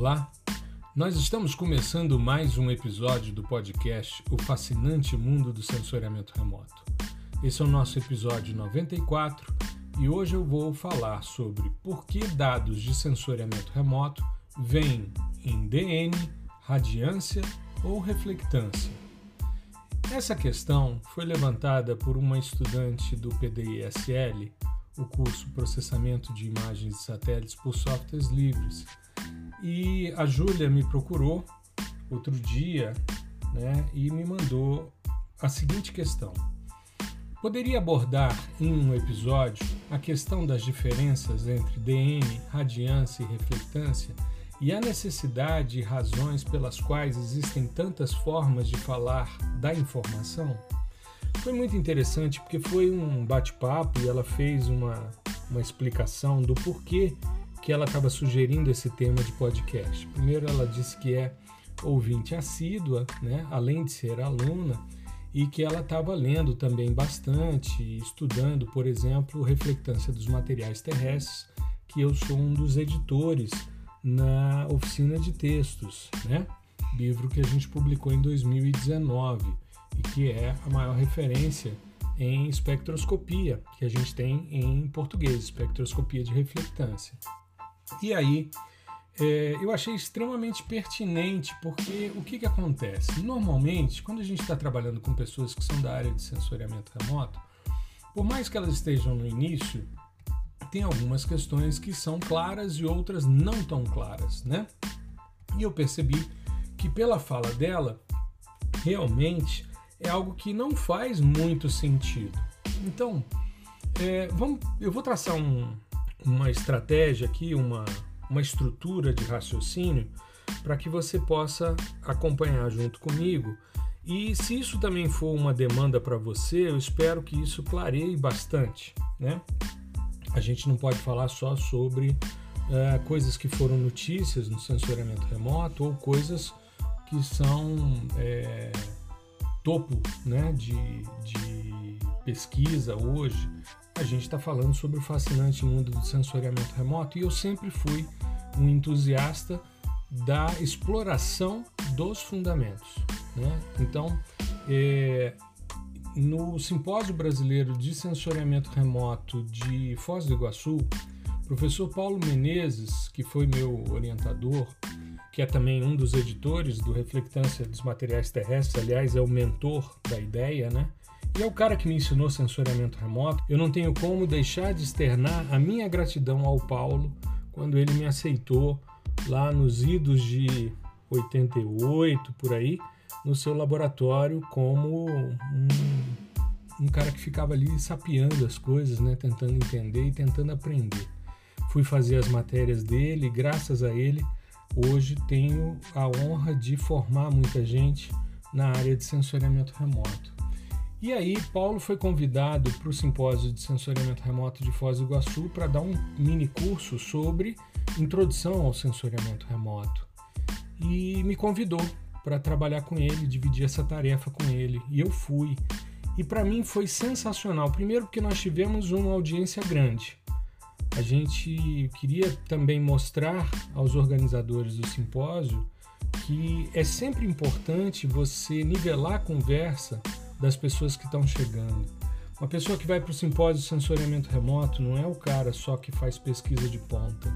Olá, nós estamos começando mais um episódio do podcast O Fascinante Mundo do Sensoriamento Remoto. Esse é o nosso episódio 94 e hoje eu vou falar sobre por que dados de sensoriamento remoto vêm em DN, radiância ou reflectância. Essa questão foi levantada por uma estudante do PDISL, o curso Processamento de Imagens de Satélites por Softwares Livres, e a Júlia me procurou outro dia né, e me mandou a seguinte questão. Poderia abordar em um episódio a questão das diferenças entre DN, radiância e reflectância e a necessidade e razões pelas quais existem tantas formas de falar da informação? Foi muito interessante porque foi um bate-papo e ela fez uma, uma explicação do porquê que ela estava sugerindo esse tema de podcast. Primeiro, ela disse que é ouvinte assídua, né, além de ser aluna, e que ela estava lendo também bastante, estudando, por exemplo, Reflectância dos Materiais Terrestres, que eu sou um dos editores na oficina de textos, né? livro que a gente publicou em 2019 e que é a maior referência em espectroscopia que a gente tem em português, espectroscopia de reflectância. E aí, é, eu achei extremamente pertinente, porque o que, que acontece? Normalmente, quando a gente está trabalhando com pessoas que são da área de sensoriamento remoto, por mais que elas estejam no início, tem algumas questões que são claras e outras não tão claras, né? E eu percebi que pela fala dela, realmente é algo que não faz muito sentido. Então, é, vamos, eu vou traçar um, uma estratégia aqui, uma, uma estrutura de raciocínio para que você possa acompanhar junto comigo. E se isso também for uma demanda para você, eu espero que isso clareie bastante, né? A gente não pode falar só sobre é, coisas que foram notícias no sensoriamento remoto ou coisas que são é, topo né, de, de pesquisa hoje a gente está falando sobre o fascinante mundo do sensoriamento remoto e eu sempre fui um entusiasta da exploração dos fundamentos. Né? Então, é, no Simpósio Brasileiro de Sensoriamento Remoto de Foz do Iguaçu, o professor Paulo Menezes, que foi meu orientador, que é também um dos editores do Reflectância dos Materiais Terrestres, aliás, é o mentor da ideia, né? E é o cara que me ensinou sensoriamento remoto. Eu não tenho como deixar de externar a minha gratidão ao Paulo quando ele me aceitou lá nos idos de 88 por aí, no seu laboratório como um, um cara que ficava ali sapeando as coisas, né, tentando entender e tentando aprender. Fui fazer as matérias dele, e graças a ele, hoje tenho a honra de formar muita gente na área de sensoriamento remoto. E aí, Paulo foi convidado para o simpósio de sensoriamento remoto de Foz do Iguaçu para dar um mini curso sobre introdução ao sensoriamento remoto. E me convidou para trabalhar com ele, dividir essa tarefa com ele. E eu fui. E para mim foi sensacional. Primeiro, porque nós tivemos uma audiência grande. A gente queria também mostrar aos organizadores do simpósio que é sempre importante você nivelar a conversa das pessoas que estão chegando. Uma pessoa que vai para o simpósio de sensoriamento remoto não é o cara só que faz pesquisa de ponta.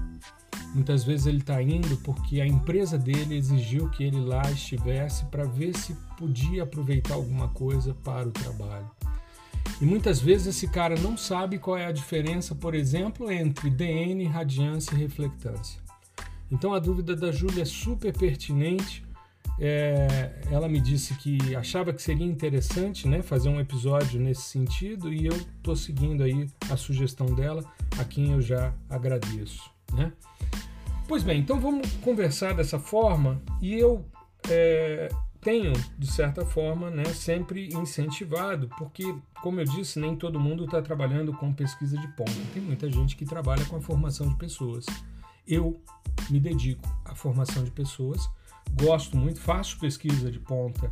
Muitas vezes ele está indo porque a empresa dele exigiu que ele lá estivesse para ver se podia aproveitar alguma coisa para o trabalho. E muitas vezes esse cara não sabe qual é a diferença, por exemplo, entre DN, radiância e reflectância. Então a dúvida da Júlia é super pertinente é, ela me disse que achava que seria interessante né, fazer um episódio nesse sentido e eu estou seguindo aí a sugestão dela, a quem eu já agradeço. Né? Pois bem, então vamos conversar dessa forma e eu é, tenho, de certa forma, né, sempre incentivado, porque, como eu disse, nem todo mundo está trabalhando com pesquisa de ponta. Tem muita gente que trabalha com a formação de pessoas. Eu me dedico à formação de pessoas Gosto muito, faço pesquisa de ponta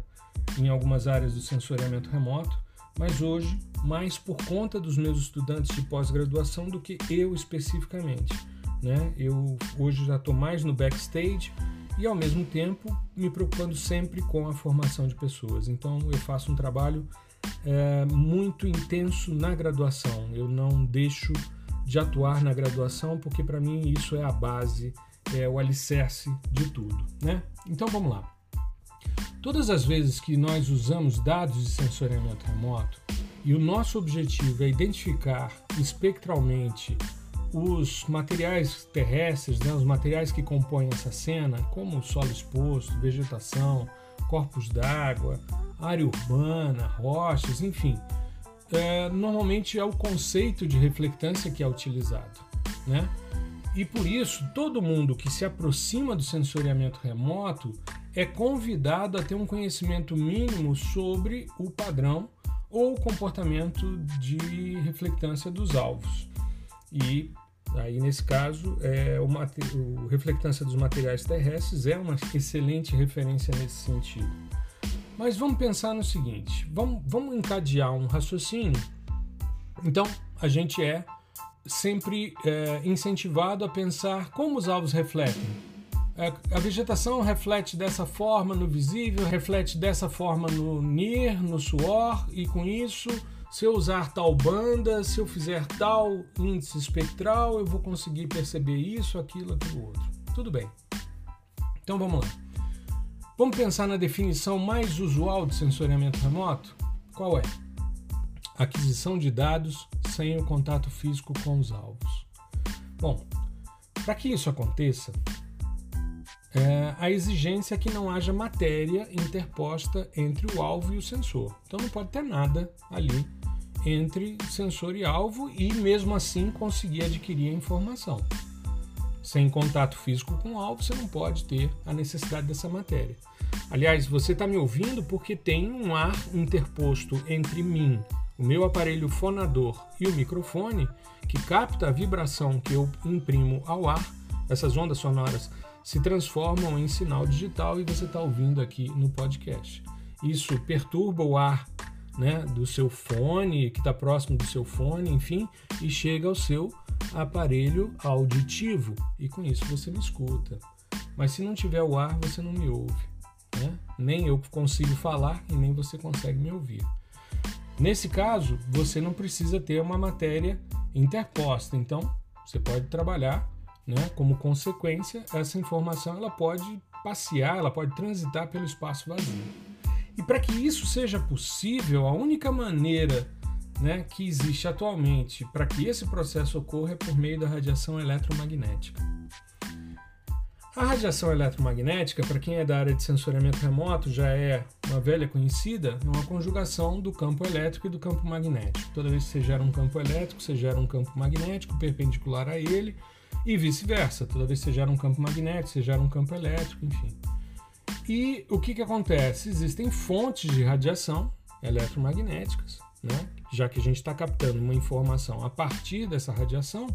em algumas áreas do sensoriamento remoto, mas hoje mais por conta dos meus estudantes de pós-graduação do que eu especificamente. né? Eu hoje já estou mais no backstage e ao mesmo tempo me preocupando sempre com a formação de pessoas. Então eu faço um trabalho é, muito intenso na graduação. Eu não deixo de atuar na graduação porque para mim isso é a base, é o alicerce de tudo, né? Então vamos lá. Todas as vezes que nós usamos dados de sensoriamento remoto e o nosso objetivo é identificar espectralmente os materiais terrestres, né, os materiais que compõem essa cena, como solo exposto, vegetação, corpos d'água, área urbana, rochas, enfim, é, normalmente é o conceito de reflectância que é utilizado, né? E por isso, todo mundo que se aproxima do sensoriamento remoto é convidado a ter um conhecimento mínimo sobre o padrão ou o comportamento de reflectância dos alvos. E aí, nesse caso, é, o, o reflectância dos materiais terrestres é uma excelente referência nesse sentido. Mas vamos pensar no seguinte: vamos, vamos encadear um raciocínio. Então, a gente é sempre é, incentivado a pensar como os alvos refletem. A vegetação reflete dessa forma no visível, reflete dessa forma no NIR, no suor, e com isso, se eu usar tal banda, se eu fizer tal índice espectral, eu vou conseguir perceber isso, aquilo, aquilo outro. Tudo bem. Então vamos lá. Vamos pensar na definição mais usual de sensoriamento remoto? Qual é? Aquisição de dados sem o contato físico com os alvos. Bom, para que isso aconteça, é, a exigência é que não haja matéria interposta entre o alvo e o sensor. Então não pode ter nada ali entre sensor e alvo e mesmo assim conseguir adquirir a informação. Sem contato físico com o alvo, você não pode ter a necessidade dessa matéria. Aliás, você está me ouvindo porque tem um ar interposto entre mim, o meu aparelho fonador e o microfone, que capta a vibração que eu imprimo ao ar. Essas ondas sonoras se transformam em sinal digital e você está ouvindo aqui no podcast. Isso perturba o ar né, do seu fone, que está próximo do seu fone, enfim, e chega ao seu aparelho auditivo e com isso você me escuta. Mas se não tiver o ar, você não me ouve. Né? Nem eu consigo falar e nem você consegue me ouvir. Nesse caso, você não precisa ter uma matéria interposta, então você pode trabalhar, né? Como consequência, essa informação ela pode passear, ela pode transitar pelo espaço vazio. E para que isso seja possível, a única maneira né, que existe atualmente para que esse processo ocorra é por meio da radiação eletromagnética. A radiação eletromagnética, para quem é da área de sensoriamento remoto, já é uma velha conhecida, é uma conjugação do campo elétrico e do campo magnético. Toda vez que você gera um campo elétrico, você gera um campo magnético perpendicular a ele e vice-versa. Toda vez que você gera um campo magnético, você gera um campo elétrico, enfim. E o que, que acontece? Existem fontes de radiação eletromagnéticas né? já que a gente está captando uma informação a partir dessa radiação,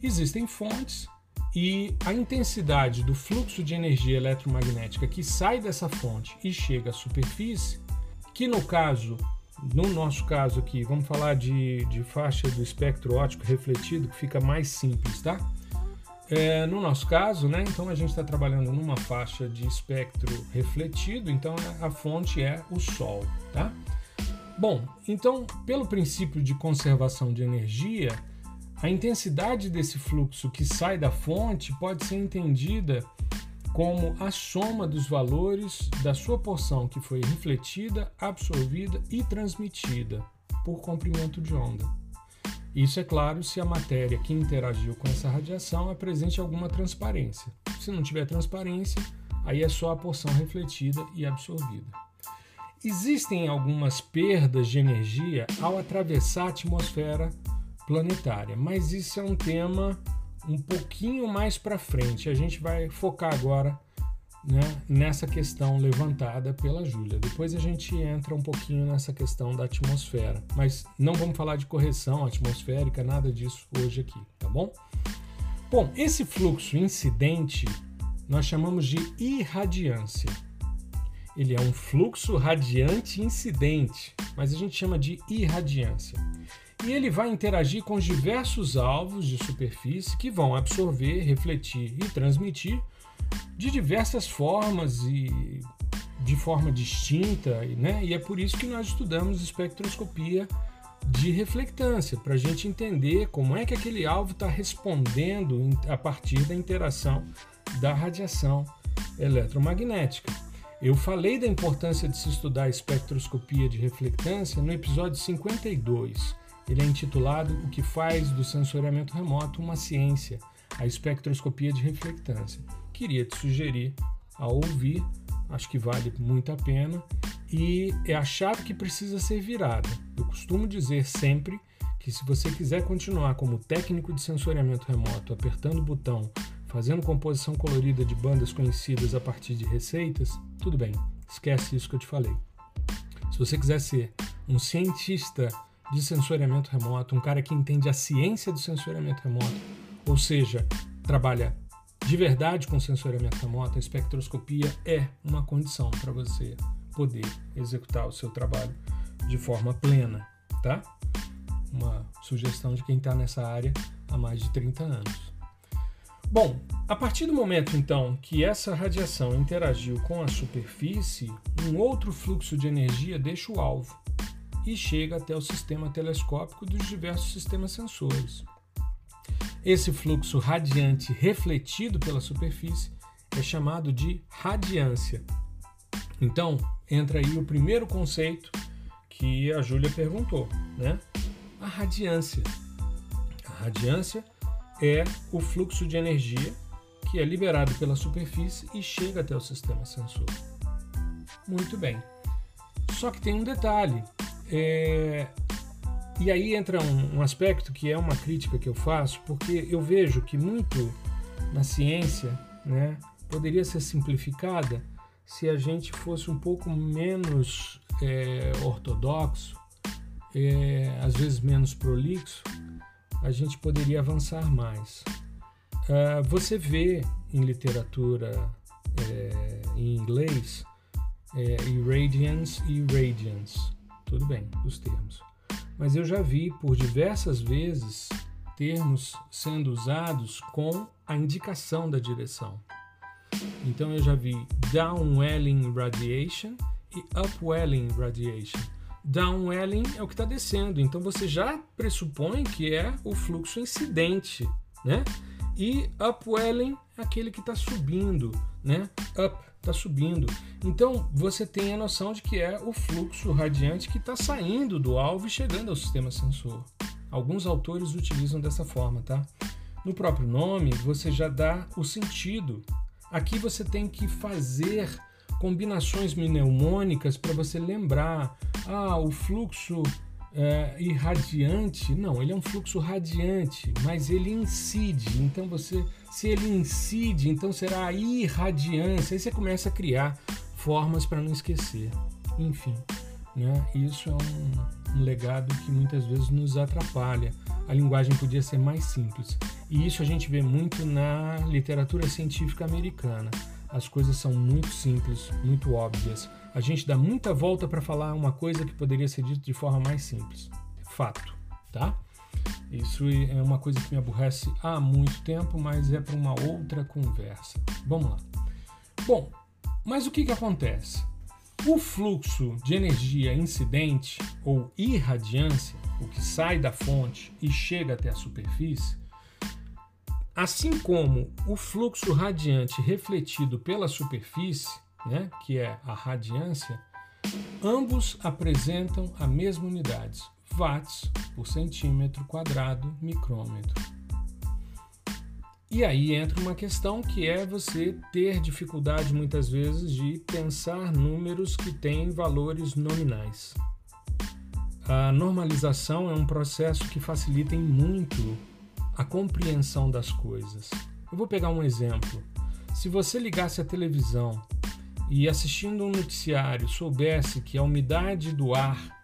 existem fontes e a intensidade do fluxo de energia eletromagnética que sai dessa fonte e chega à superfície, que no caso, no nosso caso aqui, vamos falar de, de faixa do espectro óptico refletido, que fica mais simples, tá? É, no nosso caso, né, então a gente está trabalhando numa faixa de espectro refletido, então a fonte é o Sol, tá? Bom, então, pelo princípio de conservação de energia, a intensidade desse fluxo que sai da fonte pode ser entendida como a soma dos valores da sua porção que foi refletida, absorvida e transmitida por comprimento de onda. Isso é claro se a matéria que interagiu com essa radiação apresente alguma transparência. Se não tiver transparência, aí é só a porção refletida e absorvida. Existem algumas perdas de energia ao atravessar a atmosfera planetária, mas isso é um tema um pouquinho mais para frente. A gente vai focar agora né, nessa questão levantada pela Júlia. Depois a gente entra um pouquinho nessa questão da atmosfera, mas não vamos falar de correção atmosférica, nada disso hoje aqui, tá bom? Bom, esse fluxo incidente nós chamamos de irradiância ele é um fluxo radiante incidente, mas a gente chama de irradiância. E ele vai interagir com diversos alvos de superfície que vão absorver, refletir e transmitir de diversas formas e de forma distinta, né? e é por isso que nós estudamos espectroscopia de reflectância, para a gente entender como é que aquele alvo está respondendo a partir da interação da radiação eletromagnética. Eu falei da importância de se estudar espectroscopia de reflectância no episódio 52. Ele é intitulado O que faz do sensoriamento remoto uma ciência, a espectroscopia de reflectância. Queria te sugerir a ouvir, acho que vale muito a pena e é a chave que precisa ser virada. Eu costumo dizer sempre que se você quiser continuar como técnico de sensoriamento remoto, apertando o botão, fazendo composição colorida de bandas conhecidas a partir de receitas, tudo bem, esquece isso que eu te falei. Se você quiser ser um cientista de sensoriamento remoto, um cara que entende a ciência do sensoriamento remoto, ou seja, trabalha de verdade com sensoriamento remoto, a espectroscopia é uma condição para você poder executar o seu trabalho de forma plena, tá? Uma sugestão de quem está nessa área há mais de 30 anos. Bom, a partir do momento então que essa radiação interagiu com a superfície, um outro fluxo de energia deixa o alvo e chega até o sistema telescópico dos diversos sistemas sensores. Esse fluxo radiante refletido pela superfície é chamado de radiância. Então, entra aí o primeiro conceito que a Júlia perguntou, né? A radiância. A radiância é o fluxo de energia que é liberado pela superfície e chega até o sistema sensor. Muito bem. Só que tem um detalhe. É... E aí entra um, um aspecto que é uma crítica que eu faço, porque eu vejo que muito na ciência né, poderia ser simplificada se a gente fosse um pouco menos é, ortodoxo, é, às vezes menos prolixo, a gente poderia avançar mais. Uh, você vê em literatura é, em inglês é, irradiance e radiance, tudo bem, os termos. Mas eu já vi por diversas vezes termos sendo usados com a indicação da direção. Então eu já vi downwelling radiation e upwelling radiation. Downwelling é o que está descendo, então você já pressupõe que é o fluxo incidente, né? E upwelling é aquele que está subindo, né? Up está subindo. Então você tem a noção de que é o fluxo radiante que está saindo do alvo e chegando ao sistema sensor. Alguns autores utilizam dessa forma, tá? No próprio nome você já dá o sentido Aqui você tem que fazer combinações mnemônicas para você lembrar. Ah, o fluxo é, irradiante. Não, ele é um fluxo radiante, mas ele incide. Então você, se ele incide, então será a irradiância. Aí você começa a criar formas para não esquecer. Enfim, né? Isso é um, um legado que muitas vezes nos atrapalha a linguagem podia ser mais simples. E isso a gente vê muito na literatura científica americana. As coisas são muito simples, muito óbvias. A gente dá muita volta para falar uma coisa que poderia ser dita de forma mais simples. Fato, tá? Isso é uma coisa que me aborrece há muito tempo, mas é para uma outra conversa. Vamos lá. Bom, mas o que, que acontece? O fluxo de energia incidente ou irradiância o que sai da fonte e chega até a superfície, assim como o fluxo radiante refletido pela superfície, né, que é a radiância, ambos apresentam a mesma unidade, watts por centímetro quadrado micrômetro. E aí entra uma questão que é você ter dificuldade muitas vezes de pensar números que têm valores nominais. A normalização é um processo que facilita muito a compreensão das coisas. Eu vou pegar um exemplo. Se você ligasse a televisão e assistindo um noticiário soubesse que a umidade do ar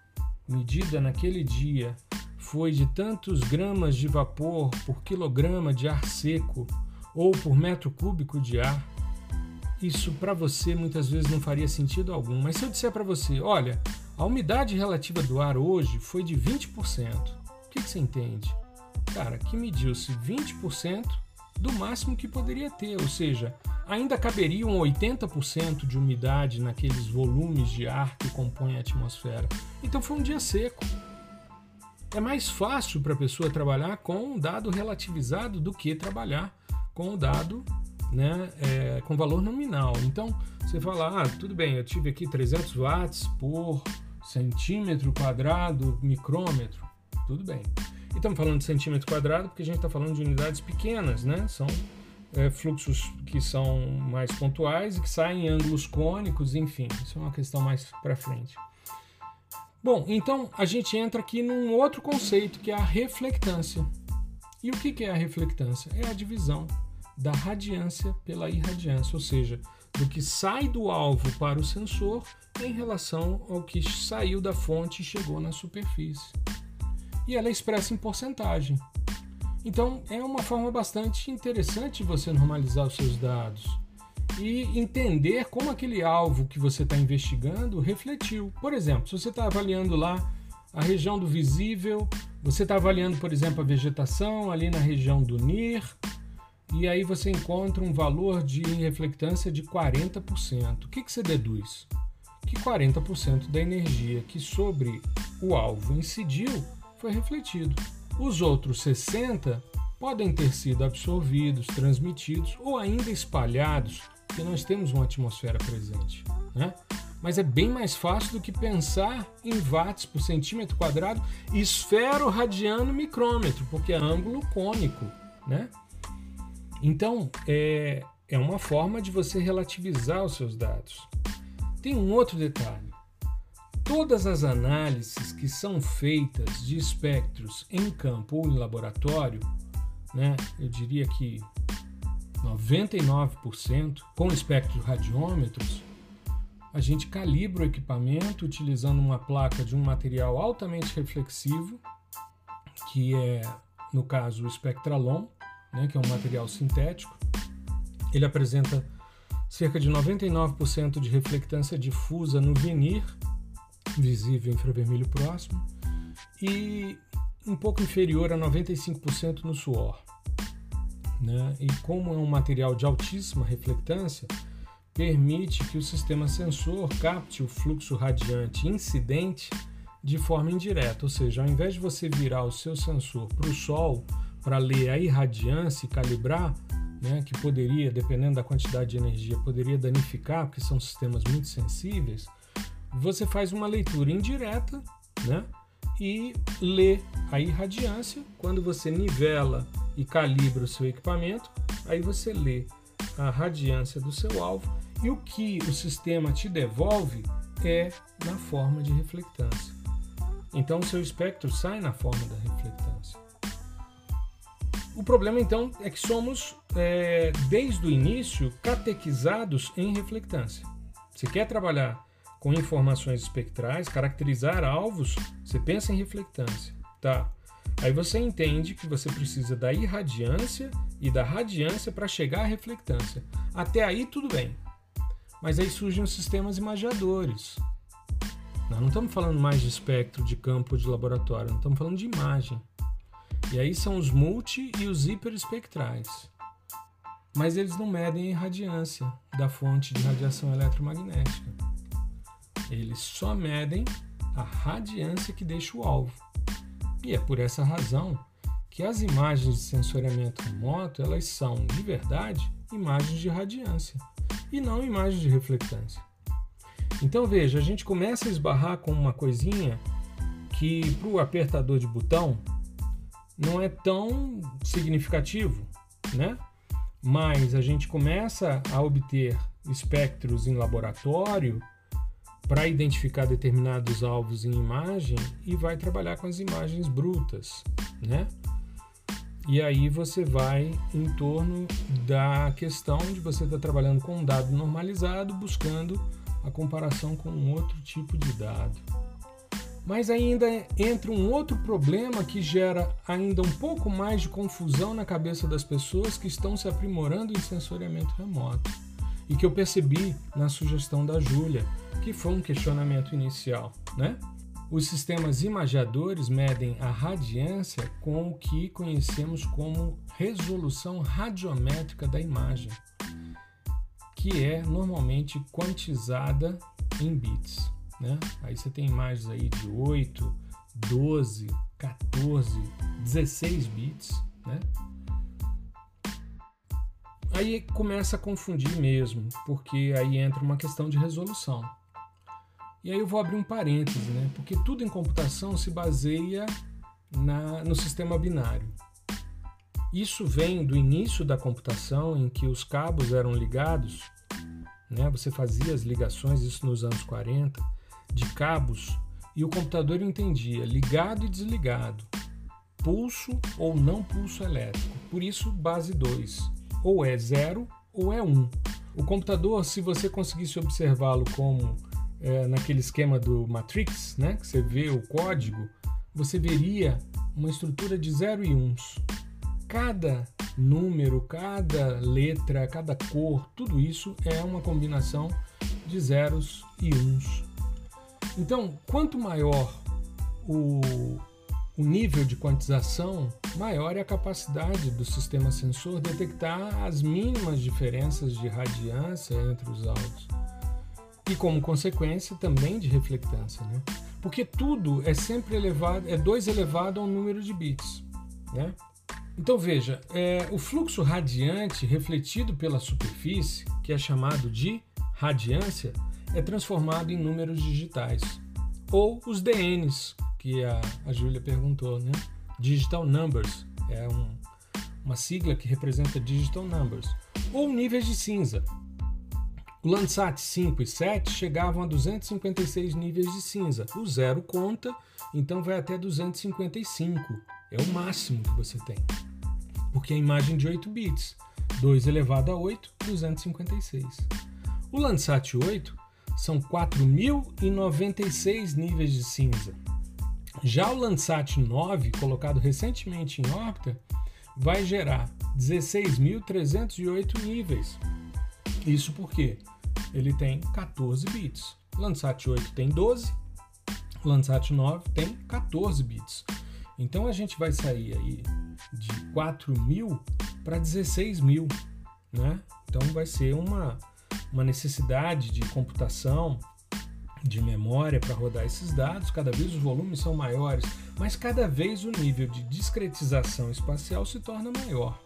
medida naquele dia foi de tantos gramas de vapor por quilograma de ar seco ou por metro cúbico de ar, isso para você muitas vezes não faria sentido algum. Mas se eu disser para você, olha, a umidade relativa do ar hoje foi de 20%. O que, que você entende? Cara, que mediu-se 20% do máximo que poderia ter, ou seja, ainda caberiam 80% de umidade naqueles volumes de ar que compõem a atmosfera. Então foi um dia seco. É mais fácil para a pessoa trabalhar com um dado relativizado do que trabalhar com o dado né, é, com valor nominal. Então, você fala, ah, tudo bem, eu tive aqui 300 watts por centímetro quadrado, micrômetro, tudo bem. E estamos falando de centímetro quadrado porque a gente está falando de unidades pequenas, né? São é, fluxos que são mais pontuais e que saem em ângulos cônicos, enfim, isso é uma questão mais para frente. Bom, então a gente entra aqui num outro conceito que é a reflectância. E o que é a reflectância? É a divisão da radiância pela irradiância, ou seja, do que sai do alvo para o sensor em relação ao que saiu da fonte e chegou na superfície. E ela é expressa em porcentagem. Então é uma forma bastante interessante você normalizar os seus dados e entender como aquele alvo que você está investigando refletiu. Por exemplo, se você está avaliando lá a região do visível, você está avaliando, por exemplo, a vegetação ali na região do NIR, e aí você encontra um valor de reflectância de 40%. O que, que você deduz? Que 40% da energia que sobre o alvo incidiu foi refletido. Os outros 60% podem ter sido absorvidos, transmitidos ou ainda espalhados, porque nós temos uma atmosfera presente. Né? Mas é bem mais fácil do que pensar em watts por centímetro quadrado esfero radiano micrômetro, porque é ângulo cônico. Né? Então, é, é uma forma de você relativizar os seus dados. Tem um outro detalhe. Todas as análises que são feitas de espectros em campo ou em laboratório, né, eu diria que 99% com espectros radiômetros, a gente calibra o equipamento utilizando uma placa de um material altamente reflexivo, que é, no caso, o Spectralon, né, que é um material sintético. Ele apresenta cerca de 99% de reflectância difusa no vinir, visível infravermelho próximo, e um pouco inferior a 95% no suor. Né? E como é um material de altíssima reflectância, permite que o sistema sensor capte o fluxo radiante incidente de forma indireta, ou seja, ao invés de você virar o seu sensor para o Sol para ler a irradiância e calibrar, né, que poderia, dependendo da quantidade de energia, poderia danificar, porque são sistemas muito sensíveis, você faz uma leitura indireta né, e lê a irradiância. Quando você nivela e calibra o seu equipamento, aí você lê a radiância do seu alvo e o que o sistema te devolve é na forma de reflectância. Então o seu espectro sai na forma da reflectância. O problema então é que somos, é, desde o início, catequizados em reflectância. Se quer trabalhar com informações espectrais, caracterizar alvos, você pensa em reflectância. Tá. Aí você entende que você precisa da irradiância e da radiância para chegar à reflectância. Até aí tudo bem. Mas aí surgem os sistemas imagiadores. Nós não estamos falando mais de espectro de campo de laboratório, não estamos falando de imagem. E aí são os multi e os hiperespectrais. Mas eles não medem a irradiância da fonte de radiação eletromagnética. Eles só medem a radiância que deixa o alvo. E é por essa razão que as imagens de sensoriamento remoto, elas são, de verdade, imagens de radiância e não imagens de reflectância. Então veja, a gente começa a esbarrar com uma coisinha que para o apertador de botão não é tão significativo, né? Mas a gente começa a obter espectros em laboratório para identificar determinados alvos em imagem e vai trabalhar com as imagens brutas, né? E aí você vai em torno da questão de você estar tá trabalhando com um dado normalizado, buscando a comparação com um outro tipo de dado. Mas ainda entra um outro problema que gera ainda um pouco mais de confusão na cabeça das pessoas que estão se aprimorando em sensoriamento remoto. E que eu percebi na sugestão da Júlia, que foi um questionamento inicial, né? Os sistemas imagiadores medem a radiância com o que conhecemos como resolução radiométrica da imagem, que é normalmente quantizada em bits. Né? Aí você tem imagens aí de 8, 12, 14, 16 bits. Né? Aí começa a confundir mesmo, porque aí entra uma questão de resolução. E aí eu vou abrir um parêntese, né? Porque tudo em computação se baseia na, no sistema binário. Isso vem do início da computação, em que os cabos eram ligados, né? Você fazia as ligações, isso nos anos 40, de cabos, e o computador entendia ligado e desligado, pulso ou não pulso elétrico. Por isso, base 2, ou é 0 ou é 1. Um. O computador, se você conseguisse observá-lo como é, naquele esquema do Matrix, né, que você vê o código, você veria uma estrutura de zero e uns. Cada número, cada letra, cada cor, tudo isso é uma combinação de zeros e uns. Então, quanto maior o, o nível de quantização, maior é a capacidade do sistema sensor detectar as mínimas diferenças de radiância entre os áudios e como consequência também de reflectância, né? Porque tudo é sempre elevado, é 2 elevado ao número de bits, né? Então veja, é, o fluxo radiante refletido pela superfície, que é chamado de radiância, é transformado em números digitais, ou os DNs, que a, a Júlia perguntou, né? Digital Numbers é um, uma sigla que representa Digital Numbers, ou níveis de cinza, o Landsat 5 e 7 chegavam a 256 níveis de cinza. O zero conta, então vai até 255. É o máximo que você tem. Porque é a imagem de 8 bits. 2 elevado a 8, 256. O Landsat 8 são 4.096 níveis de cinza. Já o Landsat 9, colocado recentemente em órbita, vai gerar 16.308 níveis. Isso porque ele tem 14 bits. Landsat 8 tem 12, Landsat 9 tem 14 bits. Então a gente vai sair aí de 4 mil para 16 mil, né? Então vai ser uma, uma necessidade de computação, de memória para rodar esses dados. Cada vez os volumes são maiores, mas cada vez o nível de discretização espacial se torna maior.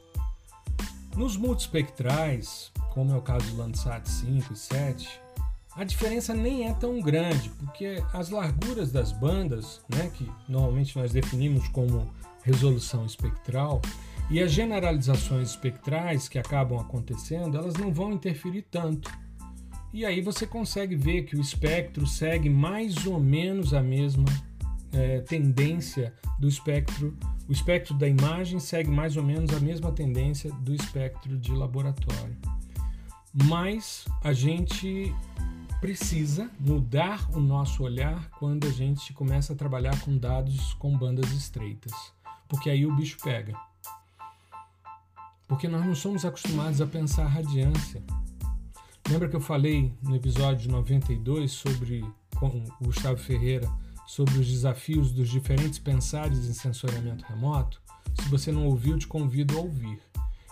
Nos multispectrais, como é o caso do Landsat 5 e 7, a diferença nem é tão grande, porque as larguras das bandas, né, que normalmente nós definimos como resolução espectral, e as generalizações espectrais que acabam acontecendo, elas não vão interferir tanto. E aí você consegue ver que o espectro segue mais ou menos a mesma é, tendência do espectro. O espectro da imagem segue mais ou menos a mesma tendência do espectro de laboratório mas a gente precisa mudar o nosso olhar quando a gente começa a trabalhar com dados com bandas estreitas, porque aí o bicho pega. Porque nós não somos acostumados a pensar radiância. Lembra que eu falei no episódio 92 sobre com o Gustavo Ferreira sobre os desafios dos diferentes pensares em sensoriamento remoto? Se você não ouviu, te convido a ouvir.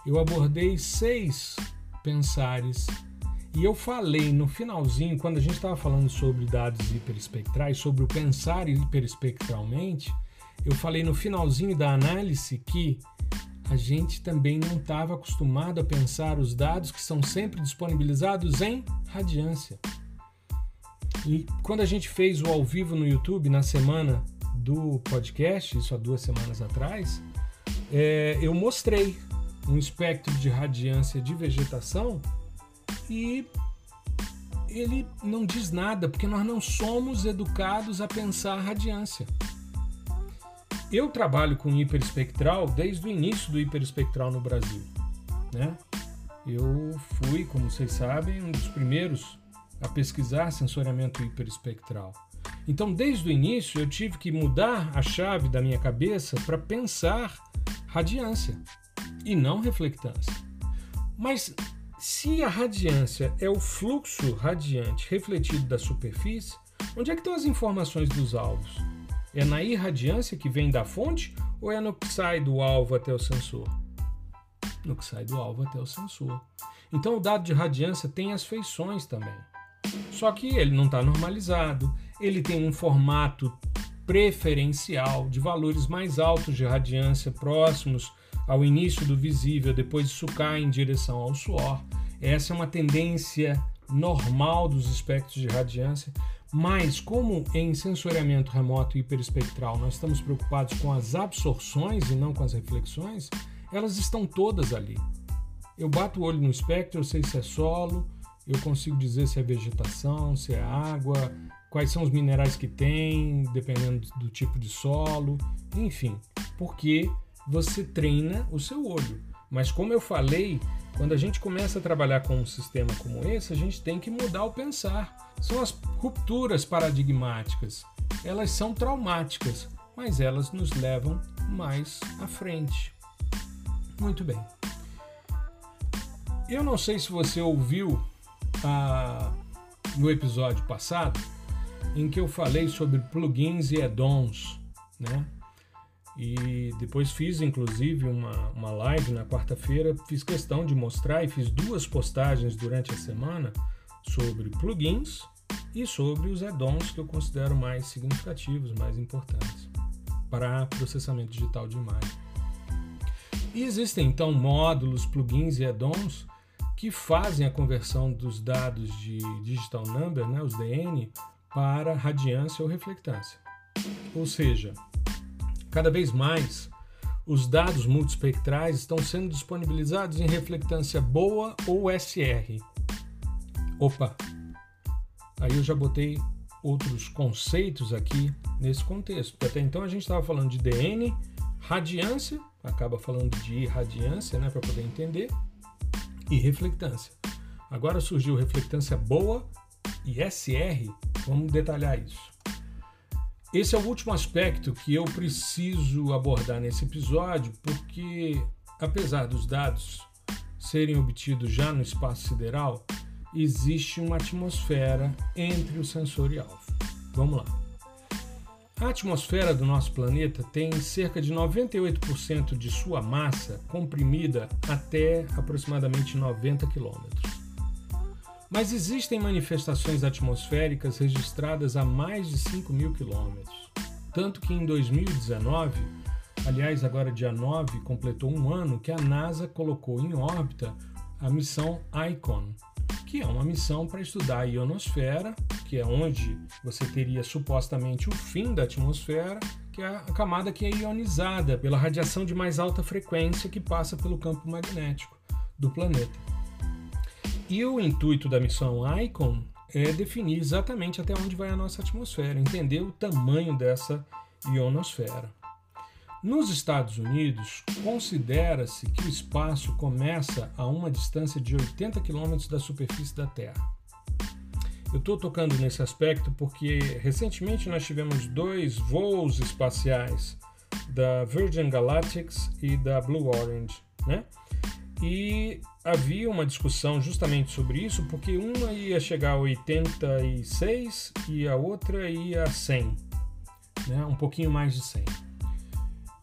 Eu abordei seis pensares. E eu falei no finalzinho, quando a gente estava falando sobre dados hiperespectrais, sobre o pensar hiperespectralmente, eu falei no finalzinho da análise que a gente também não estava acostumado a pensar os dados que são sempre disponibilizados em radiância. E quando a gente fez o ao vivo no YouTube na semana do podcast, isso há duas semanas atrás, é, eu mostrei um espectro de radiância de vegetação e ele não diz nada, porque nós não somos educados a pensar radiância. Eu trabalho com hiperespectral desde o início do hiperespectral no Brasil. Né? Eu fui, como vocês sabem, um dos primeiros a pesquisar sensoriamento hiperespectral. Então, desde o início, eu tive que mudar a chave da minha cabeça para pensar radiância e não reflectância. Mas se a radiância é o fluxo radiante refletido da superfície, Onde é que estão as informações dos alvos? É na irradiância que vem da fonte ou é no que sai do alvo até o sensor? No que sai do alvo até o sensor. Então o dado de radiância tem as feições também. Só que ele não está normalizado, ele tem um formato preferencial de valores mais altos de radiância próximos ao início do visível, depois isso cai em direção ao suor. Essa é uma tendência normal dos espectros de radiância, mas como em sensoriamento remoto e hiperespectral nós estamos preocupados com as absorções e não com as reflexões, elas estão todas ali. Eu bato o olho no espectro, eu sei se é solo, eu consigo dizer se é vegetação, se é água, quais são os minerais que tem, dependendo do tipo de solo, enfim, porque você treina o seu olho. Mas como eu falei, quando a gente começa a trabalhar com um sistema como esse, a gente tem que mudar o pensar. São as rupturas paradigmáticas. Elas são traumáticas, mas elas nos levam mais à frente. Muito bem. Eu não sei se você ouviu ah, no episódio passado, em que eu falei sobre plugins e add-ons, né? E depois fiz inclusive uma, uma live na quarta-feira, fiz questão de mostrar e fiz duas postagens durante a semana sobre plugins e sobre os add-ons que eu considero mais significativos, mais importantes para processamento digital de imagem. E existem então módulos, plugins e add-ons que fazem a conversão dos dados de digital number, né, os DN, para radiância ou reflectância. Ou seja, cada vez mais os dados multispectrais estão sendo disponibilizados em reflectância boa ou SR. Opa! Aí eu já botei outros conceitos aqui nesse contexto, porque até então a gente estava falando de DN, radiância, acaba falando de irradiância, né, para poder entender, e reflectância. Agora surgiu reflectância boa e SR, vamos detalhar isso. Esse é o último aspecto que eu preciso abordar nesse episódio, porque apesar dos dados serem obtidos já no espaço sideral, existe uma atmosfera entre o sensor e alvo. Vamos lá. A atmosfera do nosso planeta tem cerca de 98% de sua massa comprimida até aproximadamente 90 km. Mas existem manifestações atmosféricas registradas a mais de 5 mil quilômetros. Tanto que em 2019, aliás, agora dia 9, completou um ano que a NASA colocou em órbita a missão ICON, que é uma missão para estudar a ionosfera, que é onde você teria supostamente o fim da atmosfera, que é a camada que é ionizada pela radiação de mais alta frequência que passa pelo campo magnético do planeta. E o intuito da missão ICON é definir exatamente até onde vai a nossa atmosfera, entender o tamanho dessa ionosfera. Nos Estados Unidos, considera-se que o espaço começa a uma distância de 80 km da superfície da Terra. Eu estou tocando nesse aspecto porque recentemente nós tivemos dois voos espaciais da Virgin Galactics e da Blue Orange, né? E havia uma discussão justamente sobre isso, porque uma ia chegar a 86 e a outra ia a 100, né? um pouquinho mais de 100.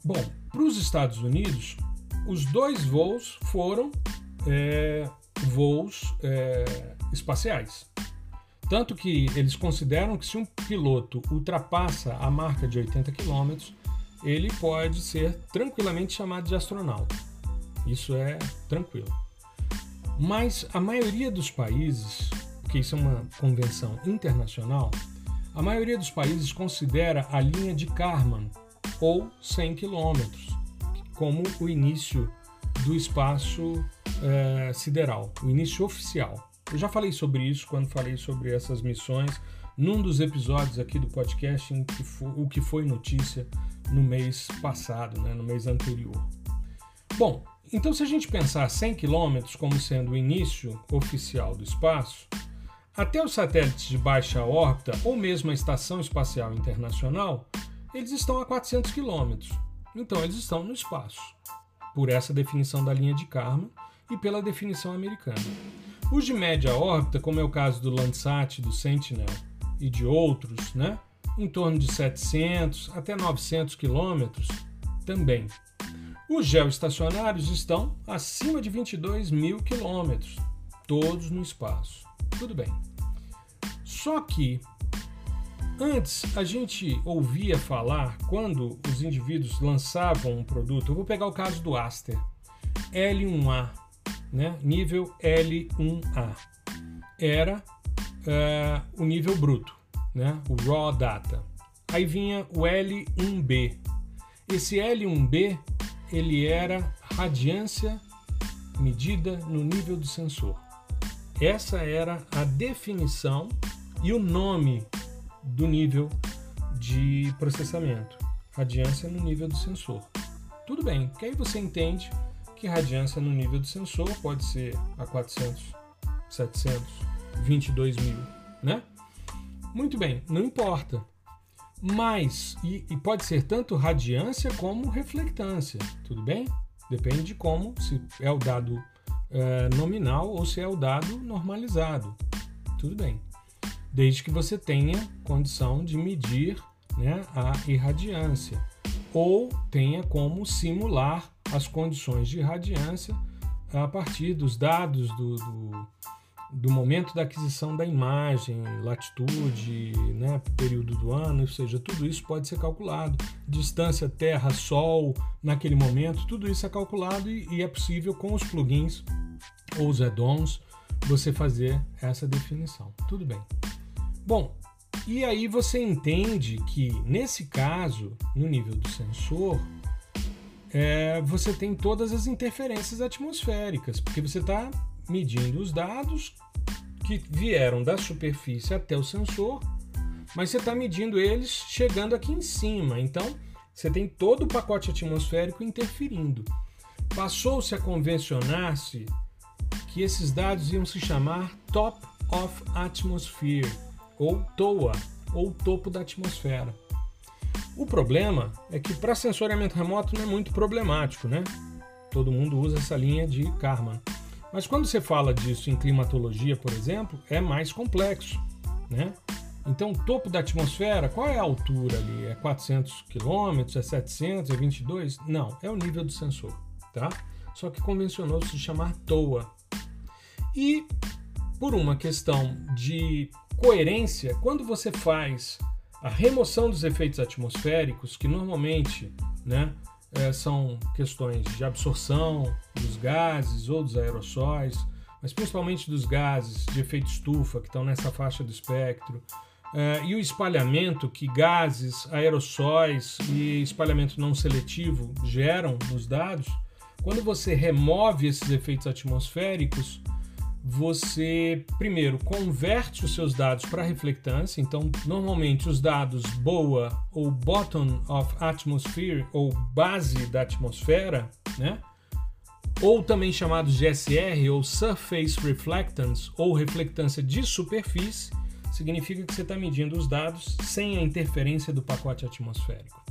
Bom, para os Estados Unidos, os dois voos foram é, voos é, espaciais. Tanto que eles consideram que se um piloto ultrapassa a marca de 80 km, ele pode ser tranquilamente chamado de astronauta. Isso é tranquilo. Mas a maioria dos países, porque isso é uma convenção internacional, a maioria dos países considera a linha de Kármán ou 100 quilômetros, como o início do espaço é, sideral, o início oficial. Eu já falei sobre isso quando falei sobre essas missões num dos episódios aqui do podcast que foi, o que foi notícia no mês passado, né, no mês anterior. Bom, então se a gente pensar 100 quilômetros como sendo o início oficial do espaço, até os satélites de baixa órbita ou mesmo a Estação Espacial Internacional, eles estão a 400 quilômetros. Então eles estão no espaço, por essa definição da linha de Karman e pela definição americana. Os de média órbita, como é o caso do Landsat do Sentinel, e de outros, né? em torno de 700 até 900 quilômetros também. Os geoestacionários estão acima de 22 mil quilômetros, todos no espaço. Tudo bem. Só que antes a gente ouvia falar quando os indivíduos lançavam um produto. Eu vou pegar o caso do Aster L1A, né? nível L1A. Era é, o nível bruto, né? o raw data. Aí vinha o L1B. Esse L1B ele era radiância medida no nível do sensor. Essa era a definição e o nome do nível de processamento. Radiância no nível do sensor. Tudo bem, que aí você entende que radiância no nível do sensor pode ser a 400, 700, 22 mil, né? Muito bem, não importa. Mas, e, e pode ser tanto radiância como reflectância, tudo bem? Depende de como, se é o dado é, nominal ou se é o dado normalizado, tudo bem. Desde que você tenha condição de medir né, a irradiância ou tenha como simular as condições de irradiância a partir dos dados do, do, do momento da aquisição da imagem, latitude, né, período do ano, ou seja, tudo isso pode ser calculado. Distância Terra-Sol naquele momento, tudo isso é calculado e, e é possível com os plugins ou os add-ons você fazer essa definição. Tudo bem. Bom, e aí você entende que nesse caso, no nível do sensor, é, você tem todas as interferências atmosféricas, porque você está medindo os dados que vieram da superfície até o sensor, mas você está medindo eles chegando aqui em cima. Então, você tem todo o pacote atmosférico interferindo. Passou-se a convencionar-se que esses dados iam se chamar Top of Atmosphere, ou TOA, ou topo da atmosfera. O problema é que para sensoriamento remoto não é muito problemático, né? Todo mundo usa essa linha de Karman. Mas quando você fala disso em climatologia, por exemplo, é mais complexo, né? Então, topo da atmosfera, qual é a altura ali? É 400 km? É 700? É 22? Não, é o nível do sensor, tá? Só que convencionou se chamar TOA. E por uma questão de coerência, quando você faz a remoção dos efeitos atmosféricos, que normalmente né, é, são questões de absorção dos gases ou dos aerossóis, mas principalmente dos gases de efeito estufa, que estão nessa faixa do espectro, é, e o espalhamento que gases, aerossóis e espalhamento não seletivo geram nos dados, quando você remove esses efeitos atmosféricos, você primeiro converte os seus dados para reflectância. Então, normalmente os dados BOA ou Bottom of Atmosphere ou base da atmosfera, né? Ou também chamados de SR ou Surface Reflectance ou reflectância de superfície, significa que você está medindo os dados sem a interferência do pacote atmosférico.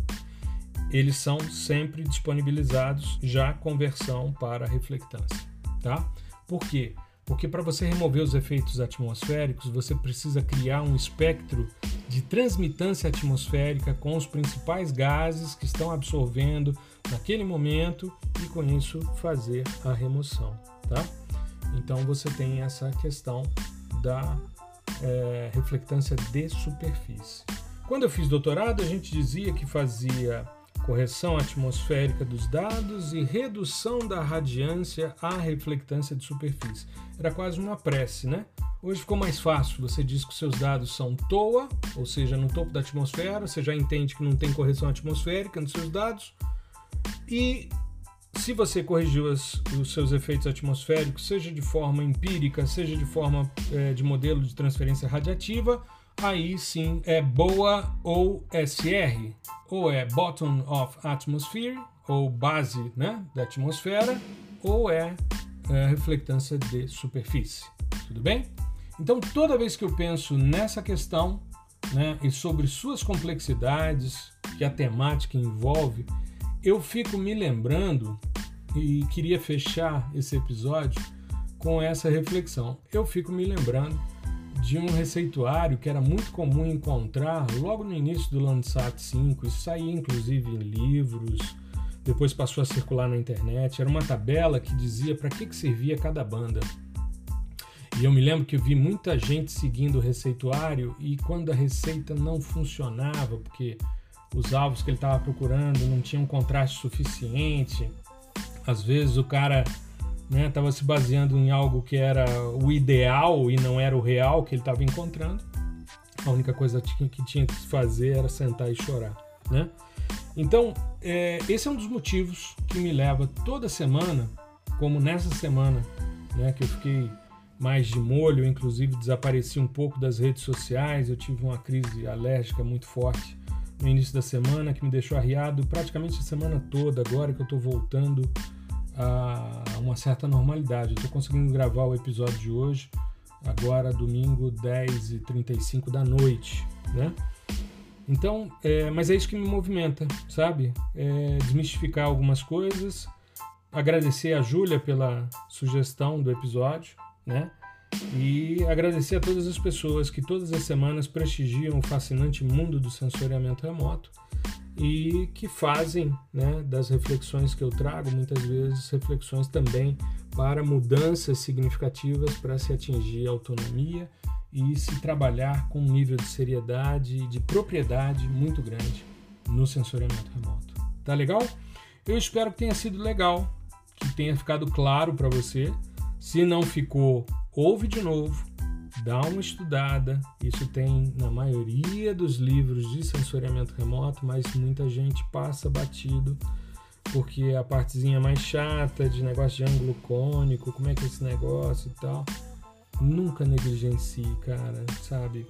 Eles são sempre disponibilizados já com versão para reflectância, tá? Por quê? Porque para você remover os efeitos atmosféricos, você precisa criar um espectro de transmitância atmosférica com os principais gases que estão absorvendo naquele momento e com isso fazer a remoção, tá? Então você tem essa questão da é, reflectância de superfície. Quando eu fiz doutorado, a gente dizia que fazia correção atmosférica dos dados e redução da radiância à reflectância de superfície. Era quase uma prece, né? Hoje ficou mais fácil, você diz que seus dados são TOA, ou seja, no topo da atmosfera, você já entende que não tem correção atmosférica nos seus dados, e se você corrigiu as, os seus efeitos atmosféricos, seja de forma empírica, seja de forma é, de modelo de transferência radiativa, aí sim é BOA ou SR, ou é Bottom of Atmosphere, ou base né, da atmosfera, ou é, é reflectância de superfície. Tudo bem? Então, toda vez que eu penso nessa questão né, e sobre suas complexidades que a temática envolve, eu fico me lembrando e queria fechar esse episódio com essa reflexão. Eu fico me lembrando de um receituário que era muito comum encontrar logo no início do Landsat 5. Isso saía inclusive em livros, depois passou a circular na internet. Era uma tabela que dizia para que, que servia cada banda. E eu me lembro que eu vi muita gente seguindo o receituário e quando a receita não funcionava, porque os alvos que ele estava procurando não tinham contraste suficiente, às vezes o cara né, se baseando em algo que era o ideal e não era o real que ele estava encontrando. A única coisa que tinha que fazer era sentar e chorar, né? Então, é, esse é um dos motivos que me leva toda semana, como nessa semana, né, que eu fiquei mais de molho, inclusive desapareci um pouco das redes sociais, eu tive uma crise alérgica muito forte no início da semana que me deixou arriado praticamente a semana toda, agora que eu estou voltando a uma certa normalidade. Estou conseguindo gravar o episódio de hoje, agora domingo 10h35 da noite, né? Então, é, mas é isso que me movimenta, sabe? É desmistificar algumas coisas, agradecer a Júlia pela sugestão do episódio, né? E agradecer a todas as pessoas que todas as semanas prestigiam o fascinante mundo do sensoriamento remoto e que fazem né, das reflexões que eu trago, muitas vezes reflexões também para mudanças significativas para se atingir autonomia e se trabalhar com um nível de seriedade e de propriedade muito grande no sensoriamento remoto. Tá legal? Eu espero que tenha sido legal, que tenha ficado claro para você. Se não ficou, ouve de novo, dá uma estudada. Isso tem na maioria dos livros de sensoriamento remoto, mas muita gente passa batido porque a partezinha mais chata de negócio de ângulo cônico, como é que é esse negócio e tal. Nunca negligencie, cara, sabe?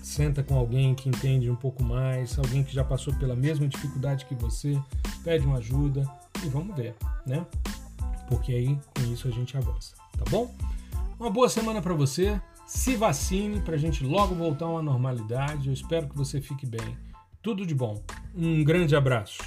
Senta com alguém que entende um pouco mais, alguém que já passou pela mesma dificuldade que você, pede uma ajuda e vamos ver, né? Porque aí com isso a gente avança, tá bom? Uma boa semana para você. Se vacine para a gente logo voltar uma normalidade. Eu espero que você fique bem. Tudo de bom. Um grande abraço.